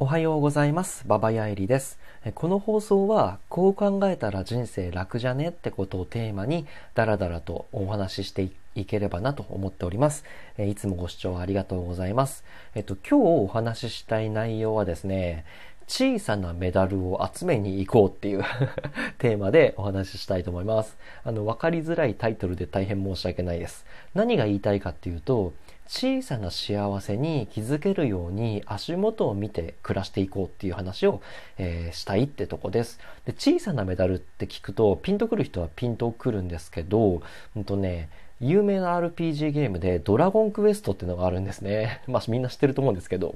おはようございます。ババヤエリです。この放送は、こう考えたら人生楽じゃねってことをテーマに、ダラダラとお話ししていければなと思っております。いつもご視聴ありがとうございます。えっと、今日お話ししたい内容はですね、小さなメダルを集めに行こうっていう テーマでお話ししたいと思います。あの、わかりづらいタイトルで大変申し訳ないです。何が言いたいかっていうと、小さな幸せに気づけるように足元を見て暮らしていこうっていう話を、えー、したいってとこです。で、小さなメダルって聞くとピンとくる人はピンとくるんですけど、うんとね、有名な RPG ゲームでドラゴンクエストっていうのがあるんですね。まあみんな知ってると思うんですけど、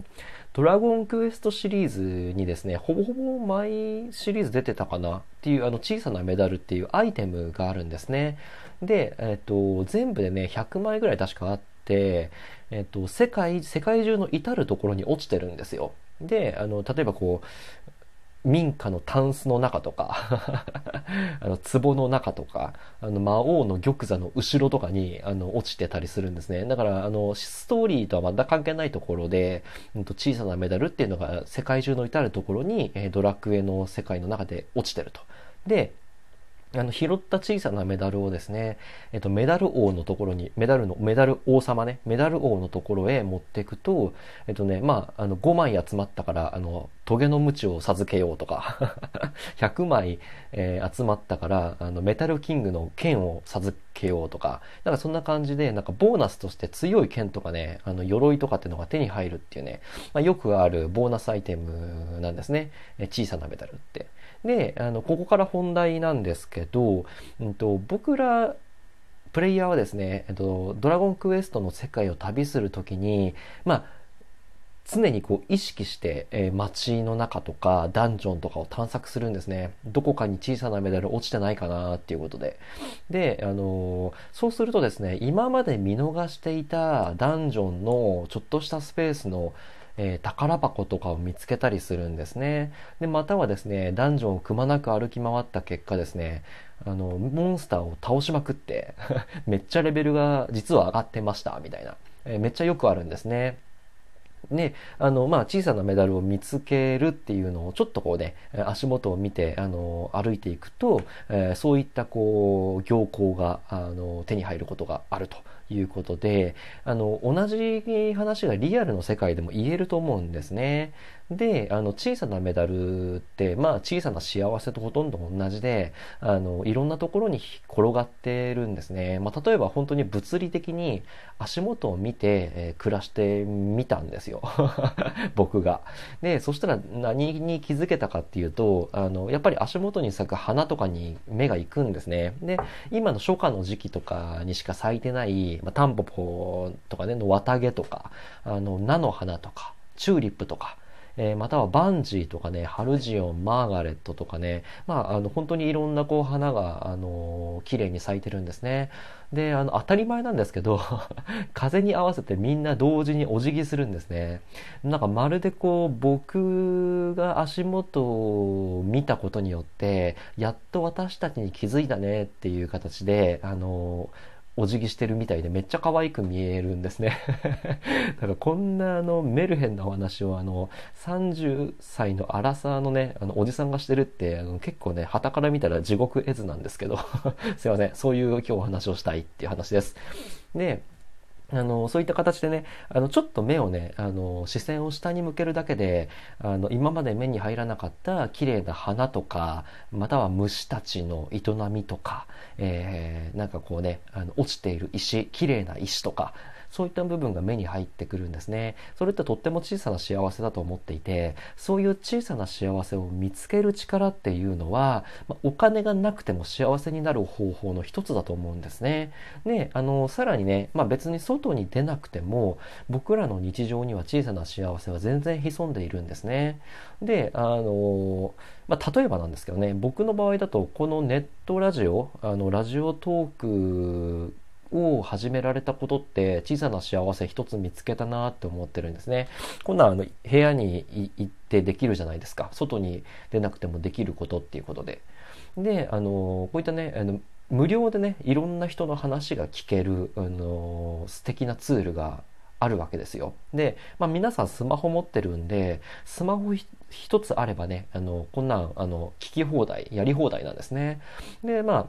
ドラゴンクエストシリーズにですね、ほぼほぼ毎シリーズ出てたかなっていうあの小さなメダルっていうアイテムがあるんですね。で、えっ、ー、と、全部でね、100枚ぐらい確かあって、えっと、世界、世界中の至るところに落ちてるんですよ。で、あの、例えばこう、民家のタンスの中とか あの、壺の中とか、あの、魔王の玉座の後ろとかに、あの、落ちてたりするんですね。だから、あの、ストーリーとはまた関係ないところで、うんと、小さなメダルっていうのが世界中の至るところに、えドラクエの世界の中で落ちてると。で、あの、拾った小さなメダルをですね、えっと、メダル王のところに、メダルの、メダル王様ね、メダル王のところへ持っていくと、えっとね、まあ、あの、5枚集まったから、あの、トゲの鞭を授けようとか、100枚、えー、集まったから、あの、メタルキングの剣を授けようとか、なんかそんな感じで、なんかボーナスとして強い剣とかね、あの、鎧とかっていうのが手に入るっていうね、まあ、よくあるボーナスアイテムなんですね。え小さなメダルって。で、あの、ここから本題なんですけど、うんと、僕ら、プレイヤーはですね、えっと、ドラゴンクエストの世界を旅するときに、まあ、常にこう意識して、えー、街の中とかダンジョンとかを探索するんですね。どこかに小さなメダル落ちてないかなっていうことで。で、あのー、そうするとですね、今まで見逃していたダンジョンのちょっとしたスペースのえー、宝箱とかを見つけたりするんですね。で、またはですね、ダンジョンをくまなく歩き回った結果ですね、あの、モンスターを倒しまくって めっちゃレベルが実は上がってました、みたいな。えー、めっちゃよくあるんですね。ね、あの、まあ、小さなメダルを見つけるっていうのをちょっとこうね、足元を見て、あの、歩いていくと、えー、そういったこう、行幸が、あの、手に入ることがあるということで、あの、同じ話がリアルの世界でも言えると思うんですね。で、あの、小さなメダルって、まあ、小さな幸せとほとんど同じで、あの、いろんなところに転がってるんですね。まあ、例えば本当に物理的に足元を見て、えー、暮らしてみたんですよ。僕が。で、そしたら何に気づけたかっていうと、あの、やっぱり足元に咲く花とかに目が行くんですね。で、今の初夏の時期とかにしか咲いてない、まあ、タンポポとかね、の綿毛とか、あの、菜の花とか、チューリップとか、えー、またはバンジーとかね、ハルジオン、マーガレットとかね、まあ、あの、本当にいろんなこう花が、あのー、綺麗に咲いてるんですね。で、あの、当たり前なんですけど、風に合わせてみんな同時にお辞儀するんですね。なんかまるでこう、僕が足元を見たことによって、やっと私たちに気づいたねっていう形で、あのー、お辞儀してるみたいでめっちゃ可愛く見えるんですね。だからこんなあのメルヘンなお話をあの30歳のアラサーのね、あのおじさんがしてるってあの結構ね、旗から見たら地獄絵図なんですけど、すいません。そういう今日お話をしたいっていう話です。で、あの、そういった形でね、あの、ちょっと目をね、あの、視線を下に向けるだけで、あの、今まで目に入らなかった綺麗な花とか、または虫たちの営みとか、えー、なんかこうね、あの、落ちている石、綺麗な石とか、そういった部分が目に入ってくるんですね。それってとっても小さな幸せだと思っていて、そういう小さな幸せを見つける力っていうのは、まあ、お金がなくても幸せになる方法の一つだと思うんですね。で、あの、さらにね、まあ別に外に出なくても、僕らの日常には小さな幸せは全然潜んでいるんですね。で、あの、まあ、例えばなんですけどね、僕の場合だと、このネットラジオ、あの、ラジオトークを始められたことって小さな幸せ一つ見つけたなって思ってるんですね。こんなあの部屋に行ってできるじゃないですか。外に出なくてもできることっていうことで。で、あの、こういったね、あの無料でね、いろんな人の話が聞ける、あの、素敵なツールがあるわけですよ。で、まあ皆さんスマホ持ってるんで、スマホ一つあればね、あの、こんなん、あの、聞き放題、やり放題なんですね。で、まあ、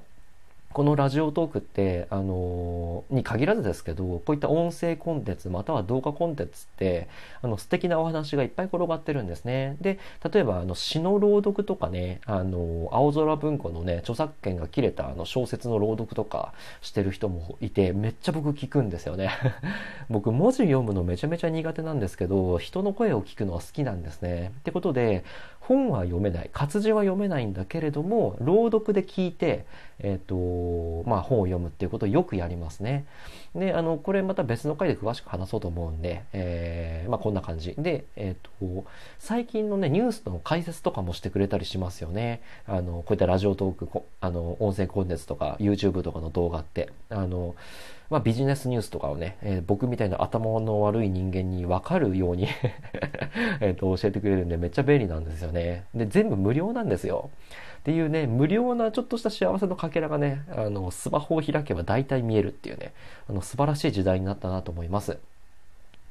このラジオトークって、あのー、に限らずですけど、こういった音声コンテンツ、または動画コンテンツって、あの、素敵なお話がいっぱい転がってるんですね。で、例えば、あの、詩の朗読とかね、あのー、青空文庫のね、著作権が切れたあの小説の朗読とかしてる人もいて、めっちゃ僕聞くんですよね。僕、文字読むのめちゃめちゃ苦手なんですけど、人の声を聞くのは好きなんですね。ってことで、本は読めない、活字は読めないんだけれども、朗読で聞いて、えっ、ー、と、まあ本を読むっていうことをよくやりますね。で、あの、これまた別の回で詳しく話そうと思うんで、えー、まあこんな感じ。で、えっ、ー、と、最近のね、ニュースの解説とかもしてくれたりしますよね。あの、こういったラジオトーク、あの、音声コンテンツとか、YouTube とかの動画って、あの、まあ、ビジネスニュースとかをね、えー、僕みたいな頭の悪い人間に分かるように えと教えてくれるんでめっちゃ便利なんですよね。ねで、全部無料なんですよ。っていうね、無料なちょっとした幸せのかけらがね、あの、スマホを開けば大体見えるっていうね、あの、素晴らしい時代になったなと思います。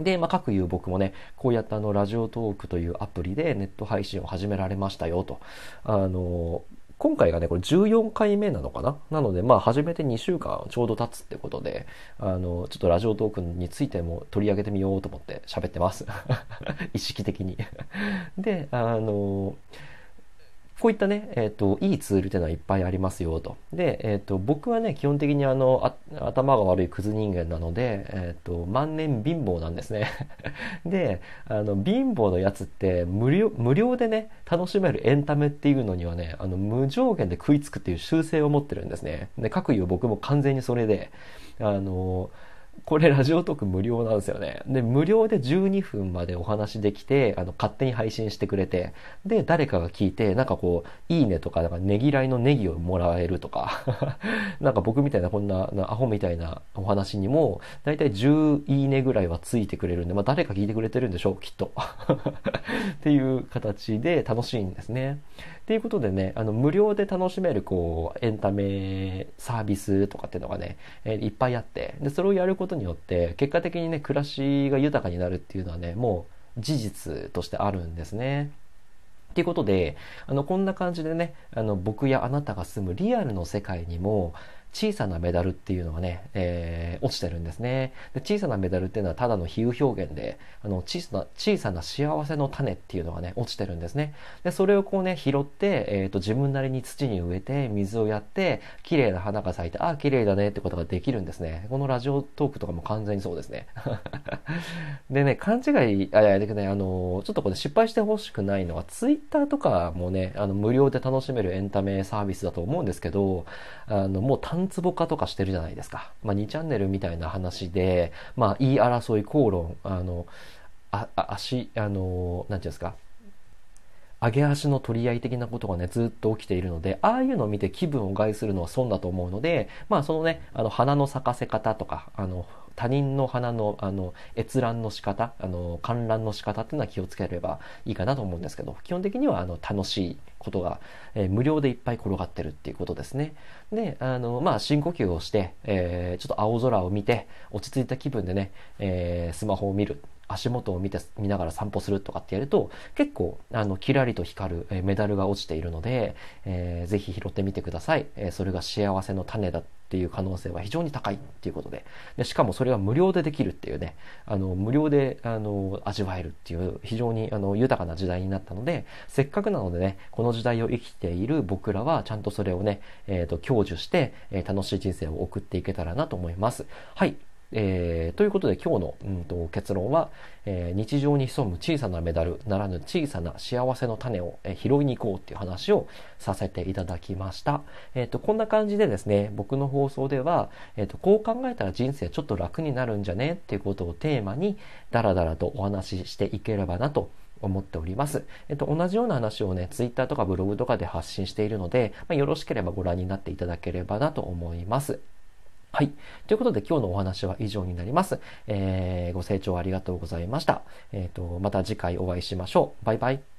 で、まあ、各言う僕もね、こうやってあの、ラジオトークというアプリでネット配信を始められましたよと。あの、今回がね、これ14回目なのかな？なので、まあ、始めて2週間ちょうど経つってことで、あの、ちょっとラジオトークについても取り上げてみようと思って喋ってます。意識的にで、あの、こういったね、えっ、ー、と、いいツールっていうのはいっぱいありますよと。で、えっ、ー、と、僕はね、基本的にあの、頭が悪いクズ人間なので、えっ、ー、と、万年貧乏なんですね。で、あの、貧乏のやつって無料、無料でね、楽しめるエンタメっていうのにはね、あの、無条件で食いつくっていう習性を持ってるんですね。で、各言う僕も完全にそれで、あの、これラジオトーク無料なんですよね。で、無料で12分までお話できて、あの、勝手に配信してくれて、で、誰かが聞いて、なんかこう、いいねとか、なんかねぎらいのネギをもらえるとか、なんか僕みたいなこんな、アホみたいなお話にも、だいたい10いいねぐらいはついてくれるんで、まあ誰か聞いてくれてるんでしょう、きっと。っていう形で楽しいんですね。っていうことでね、あの、無料で楽しめる、こう、エンタメサービスとかっていうのがね、え、いっぱいあって、で、それをやることによって、結果的にね、暮らしが豊かになるっていうのはね、もう事実としてあるんですね。っていうことで、あの、こんな感じでね、あの、僕やあなたが住むリアルの世界にも、小さなメダルっていうのがね、えー、落ちてるんですねで。小さなメダルっていうのはただの比喩表現で、あの小さな、小さな幸せの種っていうのがね、落ちてるんですね。で、それをこうね、拾って、えっ、ー、と、自分なりに土に植えて、水をやって、綺麗な花が咲いて、ああ、綺麗だねってことができるんですね。このラジオトークとかも完全にそうですね。でね、勘違い、あ、いや、ね、あの、ちょっとこれ失敗してほしくないのは、ツイッターとかもね、あの、無料で楽しめるエンタメサービスだと思うんですけど、あの、もう単壺化とかしてるじゃないですか。まあ、2チャンネルみたいな話で、まあ、言い争い、口論、あの、あ、足、あの、なんていうんですか、上げ足の取り合い的なことがね、ずっと起きているので、ああいうのを見て気分を害するのは損だと思うので、まあそのね、あの、花の咲かせ方とか、あの、他人の花の、あの、閲覧の仕方、あの、観覧の仕方っていうのは気をつければいいかなと思うんですけど、基本的には、あの、楽しいことが、えー、無料でいっぱい転がってるっていうことですね。で、あの、まあ、深呼吸をして、えー、ちょっと青空を見て、落ち着いた気分でね、えー、スマホを見る。足元を見て、見ながら散歩するとかってやると、結構、あの、キラリと光る、えメダルが落ちているので、えー、ぜひ拾ってみてください。えー、それが幸せの種だっていう可能性は非常に高いっていうことで。でしかもそれは無料でできるっていうね、あの、無料で、あの、味わえるっていう非常に、あの、豊かな時代になったので、せっかくなのでね、この時代を生きている僕らは、ちゃんとそれをね、えっ、ー、と、享受して、えー、楽しい人生を送っていけたらなと思います。はい。えー、ということで今日の、うんと、結論は、えー、日常に潜む小さなメダルならぬ小さな幸せの種を、えー、拾いに行こうっていう話をさせていただきました。えっ、ー、と、こんな感じでですね、僕の放送では、えっ、と、こう考えたら人生ちょっと楽になるんじゃねっていうことをテーマに、ダラダラとお話ししていければなと思っております。えっと、同じような話をね、ツイッターとかブログとかで発信しているので、まあ、よろしければご覧になっていただければなと思います。はい。ということで今日のお話は以上になります。えー、ご清聴ありがとうございました。えっ、ー、と、また次回お会いしましょう。バイバイ。